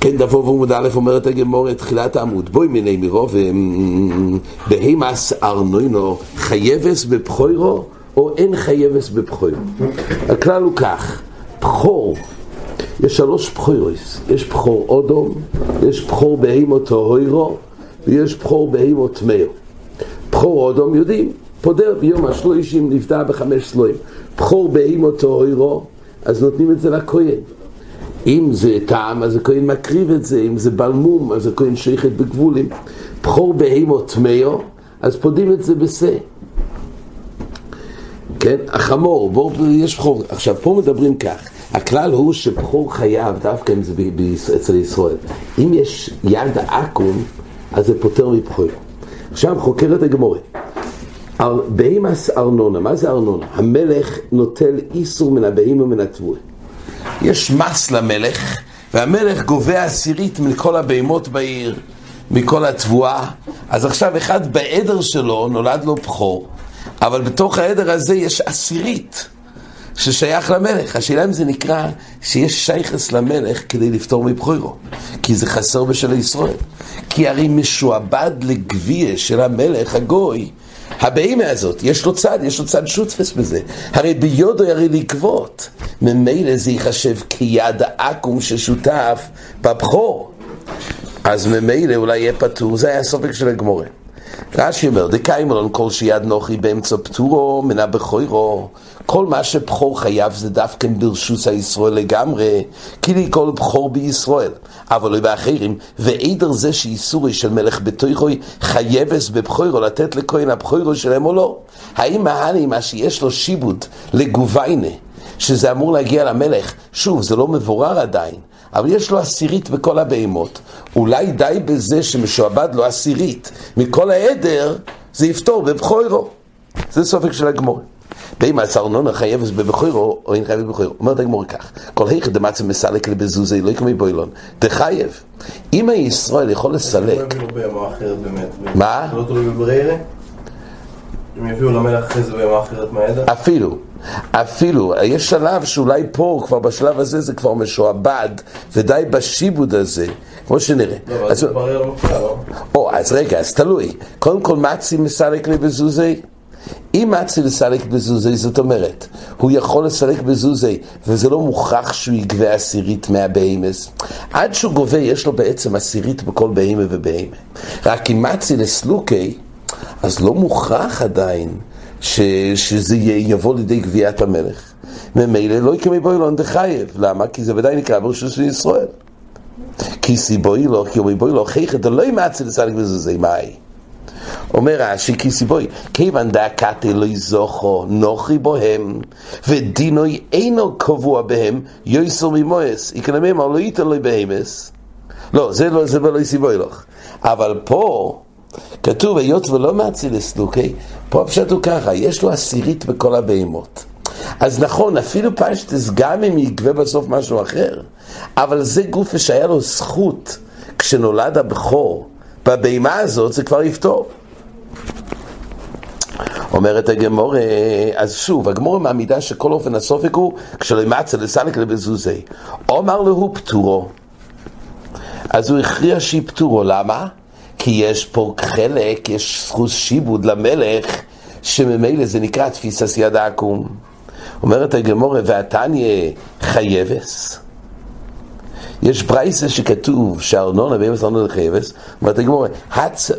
כן, דבו ועמוד א' אומרת הגמור את תחילת העמוד. בואי מיני מרוב, בהימאס ארנוינו חייבס בבחוירו או אין חייבס בבחוירו. הכלל הוא כך, בחור, יש שלוש בחוירוס, יש בחור אודום, יש בחור בהימו טהוירו ויש בחור בהימו טמאו. בחור אודום יודעים, פודר ביום השלושים נפדה בחמש סלויים. בחור בהימו טהוירו, אז נותנים את זה לכהן. אם זה טעם, אז הכהן מקריב את זה, אם זה בלמום, אז הכהן שייכת בגבולים. בכור בהימו טמאו, אז פודים את זה בשה. כן, החמור, בואו, יש בכור. עכשיו, פה מדברים כך, הכלל הוא שבכור חייב, דווקא אם זה ב- ב- אצל ישראל. אם יש יד עכו"ם, אז זה פוטר מבכור. עכשיו חוקרת הגמורה. בהימס ארנונה, מה זה ארנונה? המלך נוטל איסור מן הבהמה ומן התבואה. יש מס למלך, והמלך גובה עשירית מכל הבהמות בעיר, מכל התבואה. אז עכשיו אחד בעדר שלו נולד לו בכור, אבל בתוך העדר הזה יש עשירית ששייך למלך. השאלה אם זה נקרא שיש שייכס למלך כדי לפתור מבכורו, כי זה חסר בשל ישראל. כי הרי משועבד לגביע של המלך הגוי. הבהמה הזאת, יש לו צד, יש לו צד שותפס בזה. הרי ביודו הרי לגבות. ממילא זה ייחשב כיד העכו"ם ששותף בבכור. אז ממילא אולי יהיה פטור, זה היה הסופק של הגמורה. רש"י אומר, דקיימלון כל שיד נוחי באמצע פטורו מן הבכורו. כל מה שבכור חייב זה דווקא ברשוס הישראל לגמרי, כי כל בכור בישראל. אבל לא באחרים, ועדר זה שאיסורי של מלך בתויכוי חייבס בבכורו לתת לכהן הבכורו שלהם או לא? האם מהני מה שיש לו שיבוד לגוביינה, שזה אמור להגיע למלך, שוב, זה לא מבורר עדיין, אבל יש לו עשירית בכל הבהמות. אולי די בזה שמשועבד לו עשירית מכל העדר, זה יפתור בבכורו. זה סופק של הגמור. בהמה ארנונה חייבס בבכורו, או אין חייב בבכורו. אומרת הגמור כך, כל היכא דמצא מסלק לבזוזי, לא יקמי בוילון, דחייב. אם הישראל יכול לסלק... לא. מה? לא תלוי? אם יביאו למלך אחרי זה בהמה אחרת מהעדר? אפילו, אפילו, יש שלב שאולי פה, כבר בשלב הזה זה כבר משועבד, ודי בשיבוד הזה, כמו שנראה. לא, אבל אז- זה ברר לא לא? או, אז רגע, אז תלוי. קודם כל, מצי מסלק לי בזוזי? אם מצי לסלק בזוזי, זאת אומרת, הוא יכול לסלק בזוזי, וזה לא מוכרח שהוא יגבה עשירית מהבהמס. עד שהוא גובה, יש לו בעצם עשירית בכל בהמה ובהמה. רק אם מצי לסלוקי, אז לא מוכרח עדיין ש, שזה יבוא לידי גביית המלך. ממילא לא יקמי בוילון דחייב. למה? כי זה ודאי נקרא ברשות של ישראל. כי סיבוי לו, כי אומרים בוי לו, חייכת דלא ימצא לסלק בזוזי, מאי? אומר רש"י, כי סיבוי, כיוון דאקתי לא יזוכו נוחי בוהם, ודינוי אינו קבוע בהם, יויסר ממויס, יקנמי אמר לא ייתן לו בהמס. לא, זה לא, זה לא סיבוי לך. אבל פה, כתוב, היות ולא מאציל לסלוקי, פה הפשט הוא ככה, יש לו עשירית בכל הבהמות. אז נכון, אפילו פשטס, גם אם יגבה בסוף משהו אחר, אבל זה גוף שהיה לו זכות כשנולד הבכור בבהמה הזאת, זה כבר יפתור. אומרת הגמורה, אז שוב, הגמורה מעמידה שכל אופן הסופק הוא כשלא ימצא לסלק לבזוזי. אומר לו פטורו. אז הוא הכריע שהיא פטורו, למה? כי יש פה חלק, יש זכות שיבוד למלך, שממילא זה נקרא תפיסת יד העקום. אומרת הגמורה, והתניא חייבס. יש ברייסה שכתוב שהארנונה באמס ארנונה חייבס, אומרת הגמורה,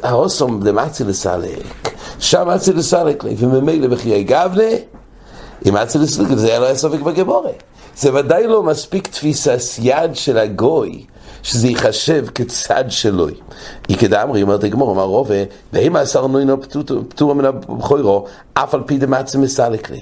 האוסום דמצי לסלק, שם מצי לסלק וממילא בחיי גבנה, אם מצי לסלק, זה היה לא היה ספק בגמורה. זה ודאי לא מספיק תפיסת יד של הגוי, שזה ייחשב כצד שלוי. איקדא אמרי, אומרת הגמור, אמר רובה, ואם עשר נוינו פטור מן הבכורו, אף על פי דמצי מסלק לי.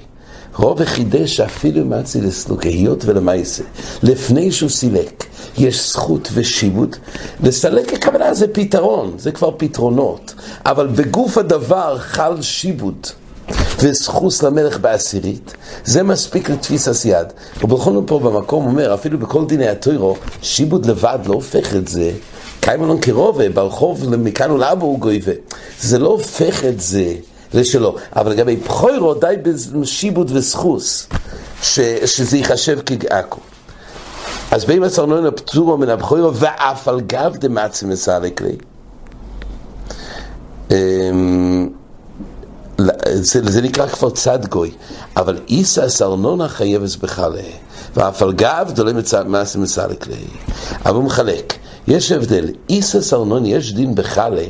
רוב חידש שאפילו אם מצי לסלוק, היות ולמעשה, לפני שהוא סילק, יש זכות ושיבוד, לסלק הכוונה זה פתרון, זה כבר פתרונות, אבל בגוף הדבר חל שיבוד. וזכוס למלך בעשירית, זה מספיק לתפיס הסייד. ובכל זאת פה במקום אומר, אפילו בכל דיני הטוירו, שיבוד לבד לא הופך את זה, קיימלון כרובה, ברחוב מכאן ולאבו הוא גויבה. זה לא הופך את זה לשלו. אבל לגבי בכוירו די בשיבוד וסחוס. ש, שזה ייחשב כעכו. אז בין מסרנון הפטורו מן הבכורו ואף על גב דמצי מסלק לי. אמ, זה, זה נקרא כבר צד גוי, אבל איסא סרנונה חייבס בחלה, ואף על גב דולי מעשה מסלק לי. אבל הוא מחלק, יש הבדל, איסא סרנון יש דין בחלה,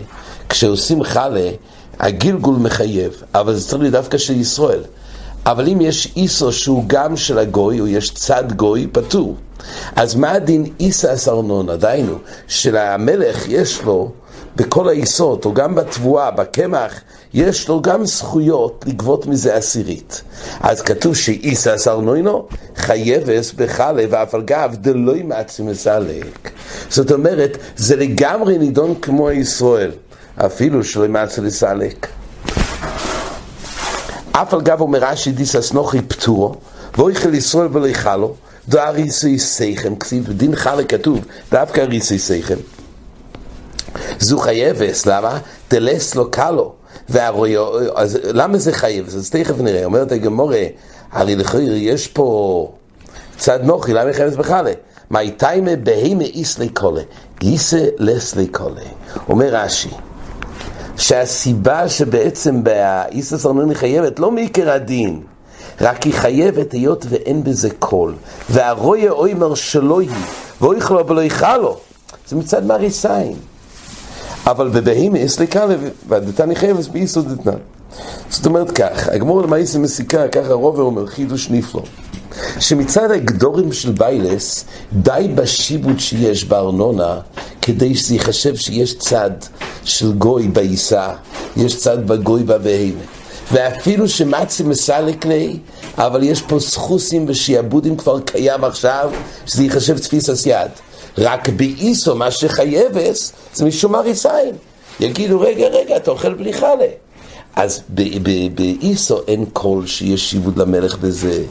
כשעושים חלה, הגלגול מחייב, אבל זה צריך להיות דווקא של ישראל. אבל אם יש איסו שהוא גם של הגוי, או יש צד גוי, פטור. אז מה הדין איסא אסרנונה? דהיינו, שלמלך יש לו בכל היסוד, או גם בתבואה, בקמח, יש לו גם זכויות לגבות מזה עשירית. אז כתוב שאיסא אסרנונו חייבס בחלה ואף על גב דלוי מעצים מסלק. זאת אומרת, זה לגמרי נידון כמו ישראל, אפילו שלא מעצים לסלק. אף על גב אומר רש"י דיסס נוחי פטורו, ואויכל ישראל ולא יחלו, דו אריסי סייכם, כסיב בדין חלה כתוב, דווקא אריסי סייכם. זו חייבס, למה? תלס לו קלו. והרוי, אז למה זה חייב? אז תכף נראה, אומרת הגמורה, הרי לכיר יש פה צד נוחי, למה חייבס בחלה? מאי תיימה בהימה איסלי קולה, גיסה לסלי קולה. אומר רש"י, שהסיבה שבעצם באיסוס ארנוני חייבת לא מעיקר הדין, רק היא חייבת היות ואין בזה קול. והרויה אוימר שלא היא, ואוי חלו ולא יחלו. זה מצד מריסיים. אבל בבהימה סליקה והדתני חייבס באיסו דתנן. זאת אומרת כך, הגמור למעיס מסיקה, ככה רובר אומר חידוש נפלא. שמצד הגדורים של ביילס, די בשיבוד שיש בארנונה, כדי שזה ייחשב שיש צד של גוי בעיסה, יש צד בגוי בבהמה. ואפילו שמצי מסלק לי, אבל יש פה סחוסים ושיעבודים כבר קיים עכשיו, שזה ייחשב תפיס יד. רק באיסו, מה שחייבס, זה משום הריסיים. יגידו, רגע, רגע, אתה אוכל בלי חלה. אז באיסו אין קול שיש שיבוד למלך בזה.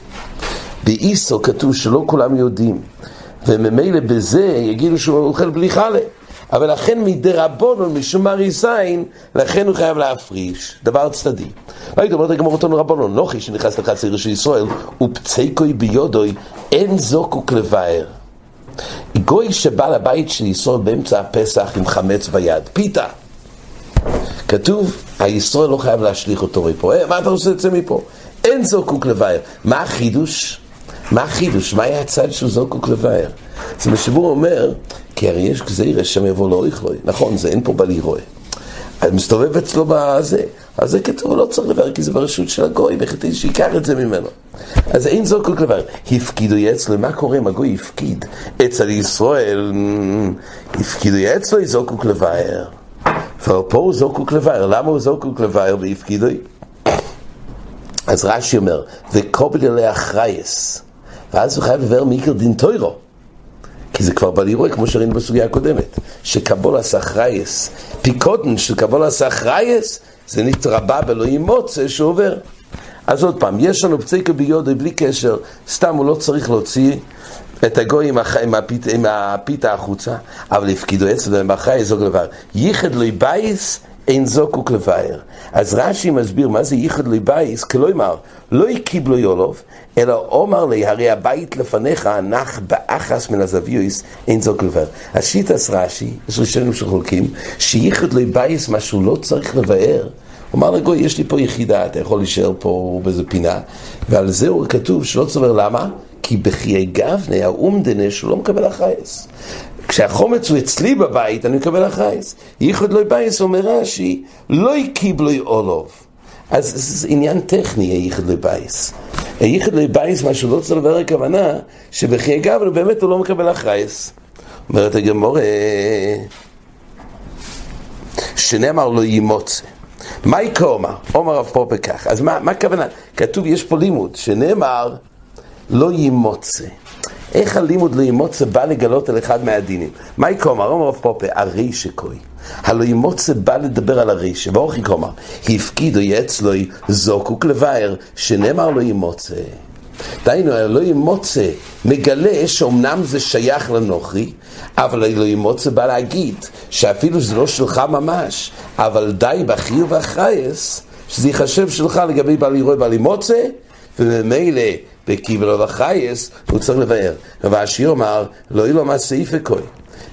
באיסו כתוב שלא כולם יודעים, וממילא בזה יגידו שהוא אוכל בלי חלה. אבל לכן מדי רבונון, משום מריסיין, לכן הוא חייב להפריש, דבר צדדי. ראית אומרת הגמור אותנו רבונון, נוחי שנכנס לחצי של ישראל, ופציקוי ביודוי, אין זוקוק לבאר. גוי שבא לבית של ישראל באמצע הפסח עם חמץ ביד, פיתה. כתוב, הישראל לא חייב להשליך אותו מפה. אה, מה אתה עושה את זה מפה? אין זוקוק לבאר. מה החידוש? מה החידוש? מה היה הצד שהוא זוקוק לבאר? אז משבור אומר, כי הרי יש גזירה שם יבוא לא יכלוי. נכון, זה אין פה בלי רואה. מסתובב אצלו בזה, אז זה כתוב, לא צריך לבאר, כי זה ברשות של הגוי, וכדי שיקח את זה ממנו. אז אין זוקוק לבאר. הפקידו אצלו, מה קורה אם הגוי הפקיד? אצל ישראל, הפקידו אצלו, זוקוק לבאר. ופה הוא זוקוק לבאר. למה הוא זוקוק לבאר והפקידו? אז רש"י אומר, וקובל אלי אחרייס. ואז הוא חייב לבאר מיקר דין טוירו. כי זה כבר לראות, כמו שראינו בסוגיה הקודמת, שקבול הסחרייס, פיקודן של קבול הסחרייס, זה נתרבה באלוהים מוצא שעובר. אז עוד פעם, יש לנו פציקה ביודו בלי קשר, סתם הוא לא צריך להוציא את הגוי עם, הח... עם, הפית... עם הפיתה החוצה, אבל הפקידו אצלו באחראי זוג לבאר. ייחד לו בייס אין זוקוק לבאר. אז רש"י מסביר מה זה ייחד לו בייס, כלומר, לא הקיבלו יולוב, אלא אומר לי, הרי הבית לפניך נח באחס מן הזביוס, אין זוק לבאר. השיטס רש"י, יש ראשונים שחולקים, שייחד לו בייס, מה שהוא לא צריך לבאר. הוא אמר לגוי, יש לי פה יחידה, אתה יכול להישאר פה באיזה פינה, ועל זה הוא כתוב שלא צובר למה? כי בחיי גבנה, האומדנה, שהוא לא מקבל החייס. כשהחומץ הוא אצלי בבית, אני מקבל החייס. ייחוד לא בייס, אומר רש"י, לא קיבלו אולוב. אז זה עניין טכני, הייחוד לא בייס. הייחוד לא בייס, מה שהוא לא צריך לדבר הכוונה, שבחיי גבנה באמת הוא לא מקבל החייס. אומרת הגמורה, שנאמר לו ימוצא. מה יקרה אומר? רב פופר כך. אז מה הכוונה? כתוב, יש פה לימוד, שנאמר לא ימוצא. איך הלימוד לא ימוצא בא לגלות על אחד מהדינים? מה יקומר? אומר רב פופה, הרי שקוי. הלא ימוצא בא לדבר על הרי שבאורך יקומר, הפקידו יצלו זוקוק לבאר, שנאמר לא ימוצא. דהיינו, הלא ימוצא מגלה שאומנם זה שייך לנוכרי, אבל הלא ימוצא בא להגיד שאפילו זה לא שלך ממש, אבל די בחיוב והחייס, שזה ייחשב שלך לגבי בעל ירוי בעל ימוצא, וממילא בקי ולא לחייס, הוא צריך לבאר. רש"י אומר, לא אילום הסעיפה כוי.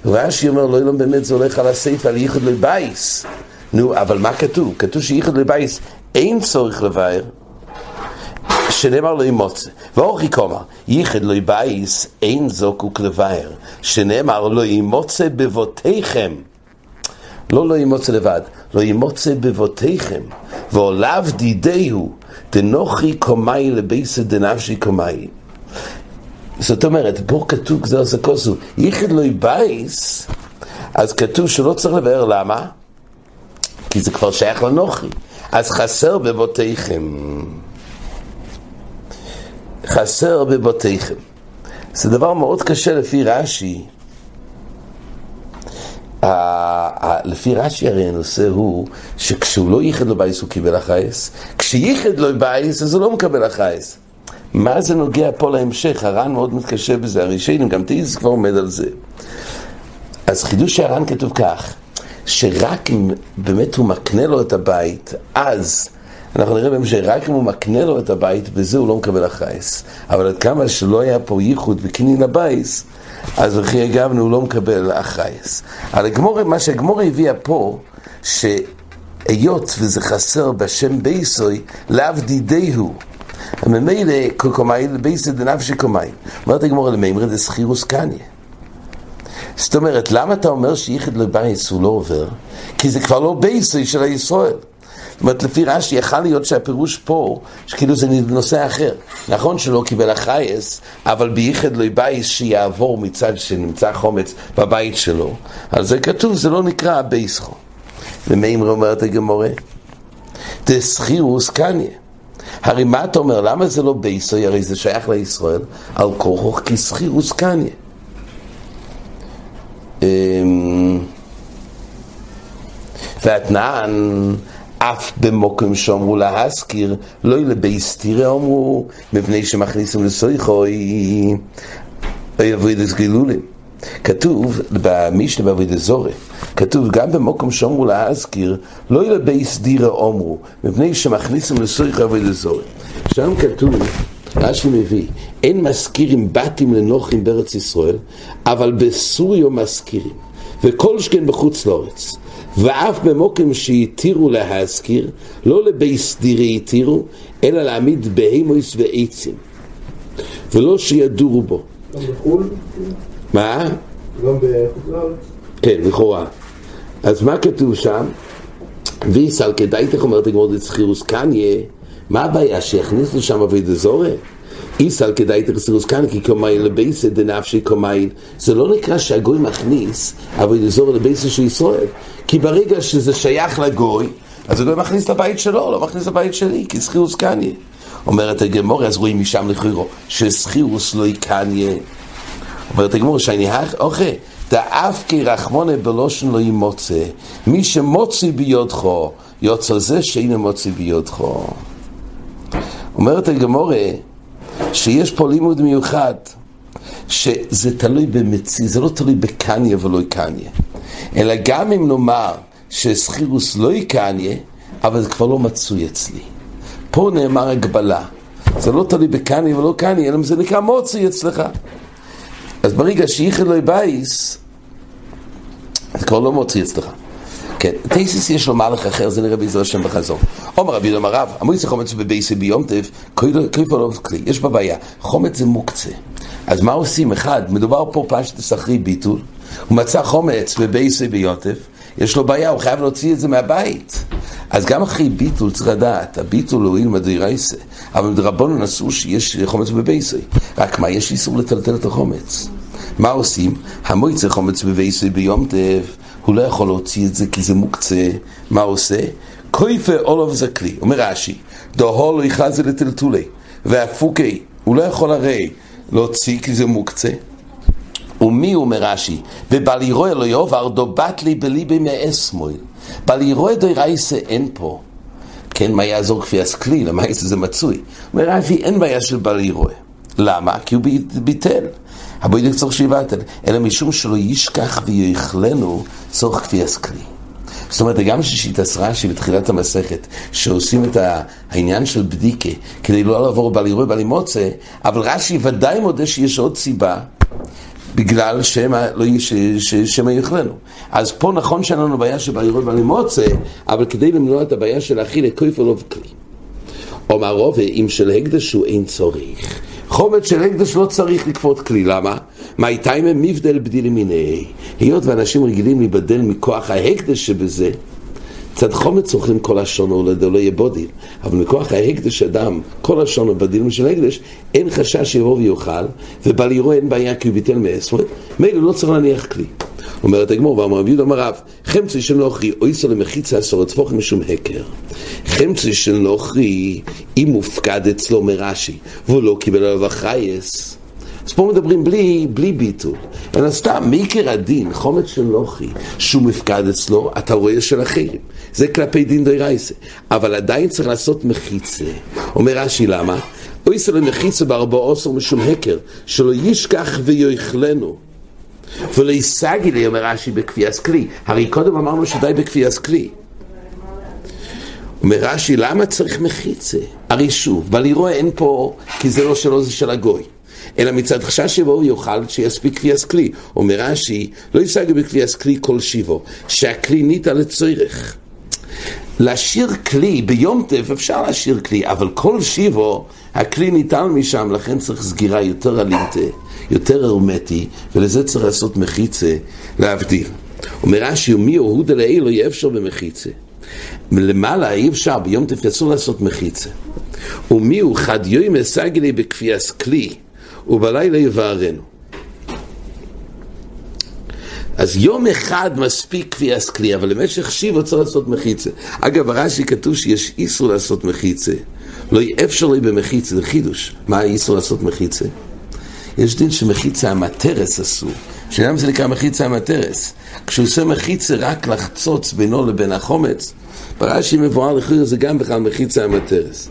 רש"י אומר, לא אילום באמת זה הולך על הסעיפה, על ייחוד לבייס. נו, אבל מה כתוב? כתוב שייחוד לבייס אין צורך לבאר, שנאמר לא ימוצא. ואורכי קומר, ייחד לא יבייס, אין זוקוק לבאר, שנאמר לא ימוצא בבותיכם. לא לא ימוצא לבד, לא ימוצא בבותיכם, ועולב דידהו, דנוכי קומאי לבייסא דנפשי קומאי. זאת אומרת, פה כתוב גזר סקוסו, ייחד לא יבייס, אז כתוב שלא צריך לבאר, למה? כי זה כבר שייך לנוכי. אז חסר בבותיכם. חסר בבותיכם. זה דבר מאוד קשה לפי רש"י. לפי רש"י הרי הנושא הוא שכשהוא לא ייחד לו בייס הוא קיבל החייס, כשייחד לו בייס אז הוא לא מקבל החייס. מה זה נוגע פה להמשך? הר"ן מאוד מתקשה בזה, הראשונים, גם תאיז כבר עומד על זה. אז חידוש הר"ן כתוב כך, שרק אם באמת הוא מקנה לו את הבית, אז אנחנו נראה בהמשך, רק אם הוא מקנה לו את הבית, בזה הוא לא מקבל החייס. אבל עד כמה שלא היה פה ייחוד וקנין לבייס, אז וכי הגבנו הוא לא מקבל החייס. אבל הגמור, מה שהגמור הביאה פה, שהיות וזה חסר בשם בייסוי, לאו דידהו. ממילא קומאי לבייסי דנפשי קומאי. אומרת הגמור למימרי דסחירוס קניה. זאת אומרת, למה אתה אומר שייחד לבייס הוא לא עובר? כי זה כבר לא בייסי של הישראל. אומרת, לפי רש"י, יכל להיות שהפירוש פה, שכאילו זה נושא אחר. נכון שלא קיבל החייס, אבל בייחד לא בייס שיעבור מצד שנמצא חומץ בבית שלו. על זה כתוב, זה לא נקרא בייסחו. ומימר אומרת הגמורה, דסחירוס קניה. הרי מה אתה אומר, למה זה לא בייסוי? הרי זה שייך לישראל, על כורחו כסחירוס קניה. אמ, ואתנן אף במוקם שאומרו להזכיר, לא לבייסתירה אמרו, מפני שמכניסים לסויכוי, אבוידס גילולים. כתוב במשנה בעבודת זורי, כתוב גם במוקם שאומרו להזכיר, לא לבייס דירה אומרו, מפני שמכניסים לסויכוי עבודת זורי. שם כתוב, רש"י מביא, אין מזכירים בתים לנוחים בארץ ישראל, אבל בסוריו מזכירים, וכל שכן בחוץ לארץ. ואף במוקם שהתירו להזכיר, לא לבייס דירי התירו, אלא להעמיד בהימויס ועצים, ולא שידורו בו. גם בחו"ל? מה? גם בחוץ לארץ? כן, לכאורה. אז מה כתוב שם? ויסל כדאי תחומרת הגמור דצחירוס קניה, מה הבעיה? שיכניס לשם אבי דזורי? איסל כדאי תחסירוס כאן, כי קומאי לבייסה דנפשי קומאי, זה לא נקרא שהגוי מכניס אבי דזורי לבייסה של ישראל, כי ברגע שזה שייך לגוי, אז הגוי מכניס לבית שלו, לא מכניס לבית שלי, כי סחירוס קניה. אומרת הגמור, אז רואים משם לחירו, שסחירוס לא יקניה. אומרת הגמור, שאני אוכל, דאף כי רחמונה בלושן לא ימוצא, מי שמוציא ביודכו, יוצא זה שאינו מוציא ביודכו. אומרת הגמורה שיש פה לימוד מיוחד שזה תלוי במציא, זה לא תלוי בקניה ולא קניה. אלא גם אם נאמר שסחירוס לא יקניה אבל זה כבר לא מצוי אצלי. פה נאמר הגבלה. זה לא תלוי בקניה ולא קניה אלא זה נקרא מוצי אצלך. אז ברגע שיחד לא יבייס זה כבר לא מוציא אצלך כן, טייסיס יש לו מהלך אחר, זה נראה בעזרת השם בחזור. עומר רבי יום הרב, המויצה חומץ בבייסי ביום טף, כיפה לא כלי, יש בה בעיה, חומץ זה מוקצה. אז מה עושים? אחד, מדובר פה פשטס אחרי ביטול, הוא מצא חומץ בבייסי ביום טף, יש לו בעיה, הוא חייב להוציא את זה מהבית. אז גם אחרי ביטול צריך לדעת, הביטול הוא אילמא דרייסה, אבל דרבנו נסעו שיש חומץ בבייסי. רק מה, יש איסור לטלטל את החומץ. מה עושים? המויצה חומץ בבייסי ביום טף, הוא לא יכול להוציא את זה כי זה מוקצה, מה עושה? קויפה אולוב זה כלי, אומר רש"י, דהו לא יחזה לטלטולי, והפוקי, הוא לא יכול הרי להוציא כי זה מוקצה. ומי אומר רש"י? ובלירוי לא יאבר דו בת לי בליבי מאסמוי. בלירוי דו רייסה אין פה. כן, מה יעזור כפיאס כלי? למה זה מצוי? אומר רש"י, אין בעיה של בלירוי. למה? כי הוא ביטל. הבוידק צריך שיבטל, אלא משום שלא ישכח ויאכלנו צורך כפיאס כלי. זאת אומרת, גם שיטס רש"י בתחילת המסכת, שעושים את העניין של בדיקה, כדי לא לעבור בל ירוי בל ימוצא, אבל רש"י ודאי מודה שיש עוד סיבה. בגלל שמא לא, יאכלנו. אז פה נכון שאין לנו בעיה של בל ירוי בל ימוצא, אבל כדי למנוע את הבעיה של אכילה, כויפר לא וכלי. אומר רובה, אם של הקדש הוא אין צורך. חומץ של הקדש לא צריך לכפות כלי, למה? מה איתה אם מבדל בדיל מיני? היות ואנשים רגילים להיבדל מכוח ההקדש שבזה, צד חומץ אוכלים כל השונו לא יהיה בודיל, אבל מכוח ההקדש אדם, כל השונו בדילים של הקדש, אין חשש שיבוא ויאכל, ובל ירוא אין בעיה כי הוא ביטל מעשרות, מילא לא צריך להניח כלי. אומרת הגמור, ואמר רבי יהודה אמר רב, חמצי של נוכרי, אויסו למחיצה אסור תפוך משום הקר. חמצי של נוכרי, אם מופקד אצלו מרש"י, והוא לא קיבל עליו החייס. אז פה מדברים בלי, בלי ביטול. אלא סתם, מעיקר הדין, חומץ של נוכרי, שהוא מפקד אצלו, אתה רואה של אחרים. זה כלפי דין די רייסה. אבל עדיין צריך לעשות מחיצה. אומר רש"י, למה? אויסו למחיצה בארבעו עשר משום הקר, שלא ישכח ויאכלנו. ולא ישגי לי, אומר רש"י, בכפיית כלי. הרי קודם אמרנו שדי בכפיית כלי. אומר רש"י, למה צריך מחיצה? הרי שוב, בלירוע אין פה, כי זה לא שלו, זה של הגוי. אלא מצד חשש שיבוא ויאכל שיספיק כפיית כלי. אומר רש"י, לא ישגי בכפיית כלי כל שיבו, שהכלי ניתן לצורך. להשאיר כלי, ביום טף אפשר להשאיר כלי, אבל כל שיבו, הכלי ניתן משם, לכן צריך סגירה יותר עלינטה. יותר הרמטי, ולזה צריך לעשות מחיצה להבדיל. אומר רש"י, ומי הוא דלעי לא יהיה אפשר במחיצה. למעלה אי אפשר, ביום טף אסור לעשות מחיצה. ומי הוא חד יוי מסגלי בכפיית כלי, ובלילה יבערנו. אז יום אחד מספיק כפיית כלי, אבל למשך שיבו צריך לעשות מחיצה. אגב, ברש"י כתוב שיש איסור לעשות מחיצה. לא יהיה אפשר לי במחיצה, זה חידוש. מה האיסור לעשות מחיצה? יש דין שמחיצה המטרס אסור. שלמה זה נקרא מחיצה המטרס? כשהוא עושה מחיצה רק לחצוץ בינו לבין החומץ, ברש"י מבואר לחיר זה גם בכלל מחיצה המטרס.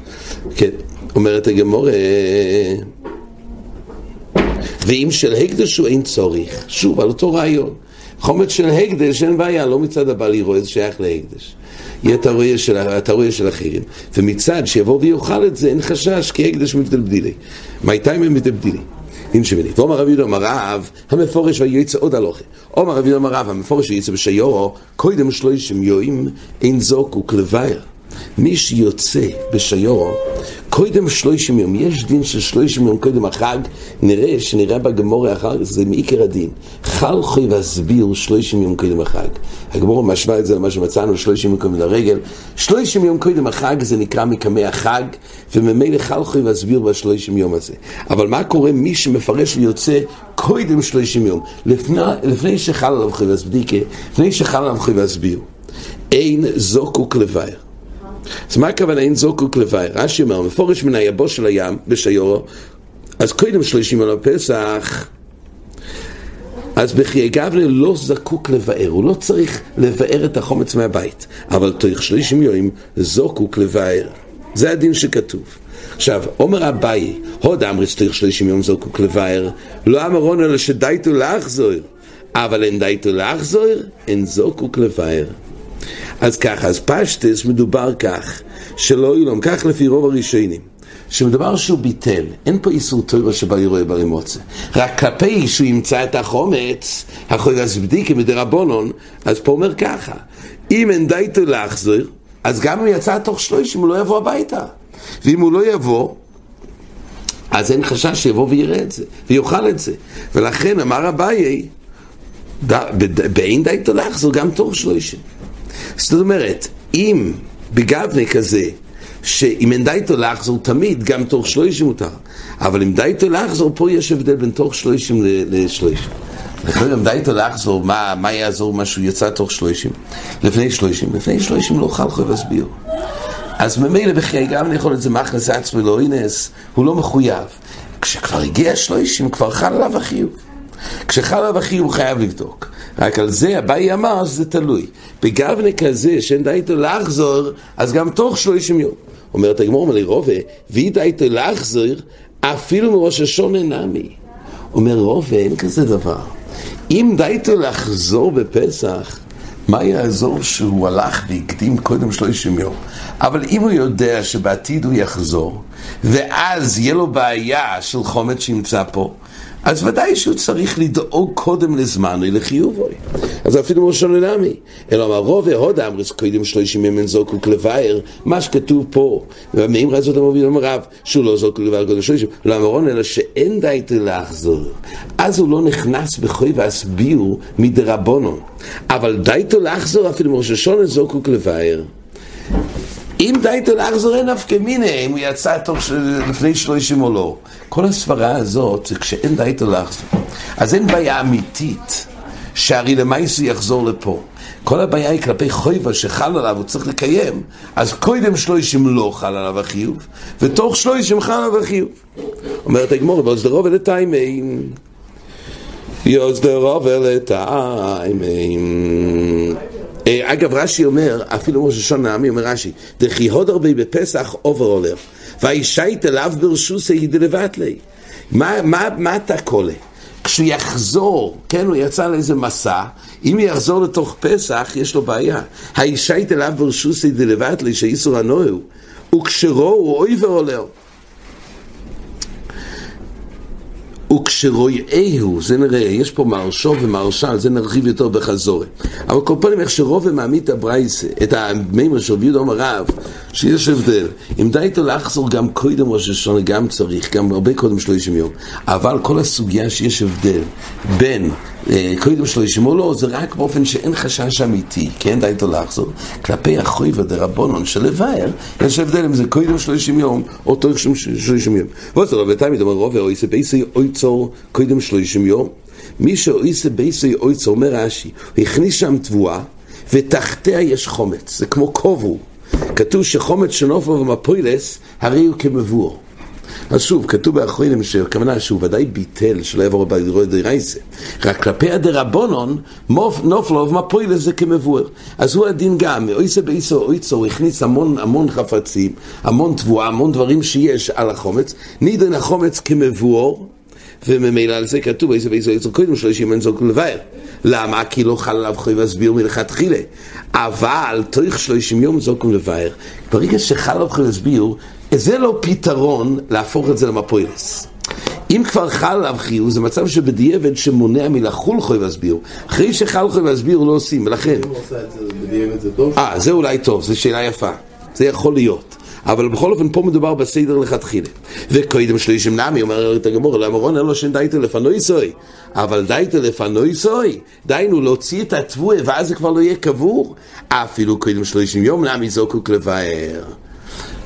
כן, אומרת הגמורה, ואם של הקדש הוא אין צורך, שוב, על אותו רעיון. חומץ של הקדש אין בעיה, לא מצד הבעל זה שייך להקדש. יהיה את הרויה של אחרים. ומצד שיבוא ויאכל את זה, אין חשש, כי הקדש מבדל בדילי. אם הם מבדל בדילי? דין שמיני. ואומר רבי יהודה אמר רב, המפורש ויועצה עוד הלוכה. אומר רבי יהודה אמר רב, המפורש ויועצה בשיורו, קודם שלושים יואים אין זוקוק לבייר. מי שיוצא בשיורו, קודם שלושים יום, יש דין של שלושים יום קודם החג, נראה שנראה בגמורה אחר זה מעיקר הדין. חל חוי והסביר שלושים יום קודם החג. הגמורה משווה את זה למה שמצאנו שלושים יום קודם לרגל. שלושים יום קודם החג זה נקרא מקמי החג, וממילא חל חוי והסביר בשלושים יום הזה. אבל מה קורה מי שמפרש ויוצא קודם שלושים יום, לפני, לפני שחל עליו חוי והסבדיקה, לפני שחל עליו חוי והסביר. אין זוקוק לבייר. אז מה הכוונה אין זוקוק לוואי? רש"י אומר, מפורש מן היבוש של הים בשיורו, אז קודם שלושים יום הפסח, אז בחיי גבלה לא זקוק לבאר, הוא לא צריך לבאר את החומץ מהבית, אבל תוך שלושים יום זוקוק לבאר. זה הדין שכתוב. עכשיו, אומר אביי, הוד אמריס תוך שלושים יום זוקוק לבאר, לא אמרון אלא שדייתו לאחזור, אבל אין דייתו לאחזור, אין זוקוק לבאר. אז ככה, אז פשטס מדובר כך, שלא ילום, כך לפי רוב הראשונים. שמדבר שהוא ביטל, אין פה איסור טוירו שבא יראה ברי מוצא. רק כלפי שהוא ימצא את החומץ, יכול להסבדיקה מדרבנון, אז פה אומר ככה, אם אין דייתו להחזור, אז גם אם יצא תוך שלושים הוא לא יבוא הביתה. ואם הוא לא יבוא, אז אין חשש שיבוא ויראה את זה, ויאכל את זה. ולכן אמר אביי, באין דייתו להחזור גם תוך שלושים. זאת אומרת, אם בגבנה כזה, שאם אין דייתו לחזור תמיד, גם תוך שלושים מותר. אבל אם דייתו לחזור, פה יש הבדל בין תוך שלושים לשלושים. לכן אם דייתו לחזור, מה, מה יעזור מה שהוא יצא תוך שלושים? לפני שלושים. לפני שלושים לא חל חייב להסביר. אז ממילא בחיי גם אני יכול את זה מאכלס עצמי לא אינס, הוא לא מחויב. כשכבר הגיע שלושים, כבר חל עליו החיוב. כשחל עליו החיוב הוא חייב לבדוק. רק על זה אביי אמר שזה תלוי. בגבנה כזה שאין די איתו לחזור, אז גם תוך שלושים יום. אומרת הגמור מלי רובה, ואי די איתו לחזור, אפילו מראש השונה נמי. אומר רובה, אין כזה דבר. אם די איתו לחזור בפסח, מה יעזור שהוא הלך והקדים קודם שלושים יום? אבל אם הוא יודע שבעתיד הוא יחזור, ואז יהיה לו בעיה של חומץ שימצא פה, אז ודאי שהוא צריך לדאוג קודם לזמן לחיובוי. אז אפילו ראשון עולמי. אלא אמר רוב והוד אמרס קודם שלושים ימים זוקוק לבאר, מה שכתוב פה, ומאמר הזאת המוביל אומר רב, שהוא לא זוקוק לבאר קודם שלושים, לא אמרון אלא שאין די לחזור. אז הוא לא נכנס בחוי והסביר מדרבונו. אבל די לחזור אפילו מראש השונה זוקוק לבאר. אם דייתו לחזור אין נפקא מיני, אם הוא יצא תוך לפני שלושים או לא. כל הסברה הזאת זה כשאין דייתו לחזור. אז אין בעיה אמיתית שהרי למעשה יחזור לפה. כל הבעיה היא כלפי חויבה שחל עליו, הוא צריך לקיים. אז קודם שלושים לא חל עליו החיוב, ותוך שלושים חל עליו החיוב. אומרת הגמור, ואוסדרו ולטיימים. יוסדרו ולטיימים. אה, אגב, רש"י אומר, אפילו ראש השון העמי אומר רש"י, דכי הוד הרבה בפסח עובר עולר, והאישית אליו ברשוס הידי לבטלי. מה, מה, מה אתה קולה? כשהוא יחזור, כן, הוא יצא לאיזה מסע, אם הוא יחזור לתוך פסח, יש לו בעיה. האישית אליו ברשוס הידי לבטלי, שאיסור הנוהו, וכשרו הוא אוי ועולר. וכשרויאהו, זה נראה, יש פה מרשו ומרשל, זה נרחיב יותר בחזורי. אבל כל פעם איך שרוב מעמיד את הברייסה, את המימר של רבי יהודה רב, שיש הבדל. אם די איתו לחזור גם קודם ראש השונה, גם צריך, גם הרבה קודם שלושים יום. אבל כל הסוגיה שיש הבדל בין קודם שלושים או לא, זה רק באופן שאין חשש אמיתי, כן, די איתו לחזור. כלפי החוי ודרבונון של לבאר, יש הבדל אם זה קודם שלושים יום, או תוך שלושים יום. ועוד רבי תמיד אומר רוב ואוי זה בייסי אוי קודם שלושים יום. מי שאויסה בייסי אויצו, אומר רש"י, הוא הכניס שם תבואה, ותחתיה יש חומץ, זה כמו כובו. כתוב שחומץ שנופו ומפוילס, הרי הוא כמבואו. אז שוב, כתוב באחרונים שהכוונה שהוא ודאי ביטל שלא יעבור בדירות דרייסה. רק כלפי הדרבונון, נופלו ומפוילס זה כמבואר. אז הוא הדין גם, אויסה באיסו אויצו, הוא הכניס המון המון חפצים, המון תבואה, המון דברים שיש על החומץ, נידן החומץ כמבואר. וממילא על זה כתוב איזה ואיזה יצור קודם שלושים אין זוק לבאר. למה? כי לא חל עליו חוי והסביר מלכתחילה. אבל תוך שלושים יום זוק לבאר. ברגע שחל עליו חוי והסביר, זה לא פתרון להפוך את זה למפוילס. אם כבר חל עליו חיוב, זה מצב שבדיעבד שמונע מלחול חוי והסביר. אחרי שחל חוי והסביר לא עושים, ולכן... אם הוא עושה את זה בדיעבד זה טוב? אה, זה אולי טוב, זו שאלה יפה. זה יכול להיות. אבל בכל אופן פה מדובר בסדר לכתחילה. וקודם שלישים נמי, אומר את הגמור, למרון אין לו שאין דייתא לפנוי סוי. אבל דייתא לפנוי סוי, דיינו להוציא את התבואה ואז זה כבר לא יהיה קבור. אפילו קודם שלישים יום נמי זוקוק לבאר.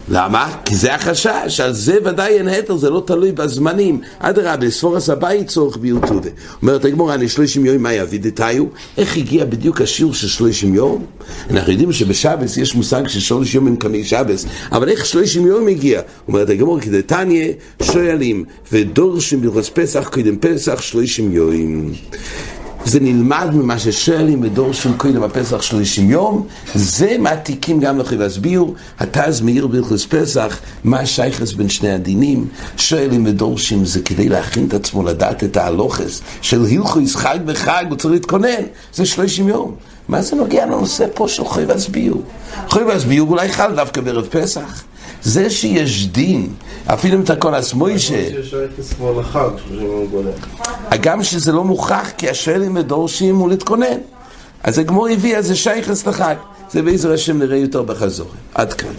למה? כי זה החשש, על זה ודאי אין היתר, זה לא תלוי בזמנים. אדרבה, ספורס הבית צורך ביוטובה. אומרת הגמור, אני שלושים יום, מה יביא דתיו? איך הגיע בדיוק השיעור של שלושים יום? אנחנו יודעים שבשבס יש מושג של שלוש יום עם קמי שבס, אבל איך שלושים יום הגיע? אומרת הגמור, כי דתניא שואלים, ודורשים ברכוס פסח, קודם פסח, שלושים יום. זה נלמד ממה ששואלים בדור של קודם הפסח שלושים יום, זה מעתיקים גם לכם להסביר, התז מאיר ברכוס פסח, מה השייכס בין שני הדינים, שואלים ודורשים זה כדי להכין את עצמו לדעת את ההלוכס של הילכויס חג בחג, הוא צריך להתכונן, זה שלושים יום. מה זה נוגע לנושא פה של חוי והסביר? חוי והסביר אולי חל דווקא בערב פסח. זה שיש דין, אפילו אם אתה כל הסמוישה... גם שזה לא מוכח, כי השואלים ודורשים הוא להתכונן. אז הגמור הביא, אז זה שייכס לחג. זה בעזר השם נראה יותר בחזור. עד כאן.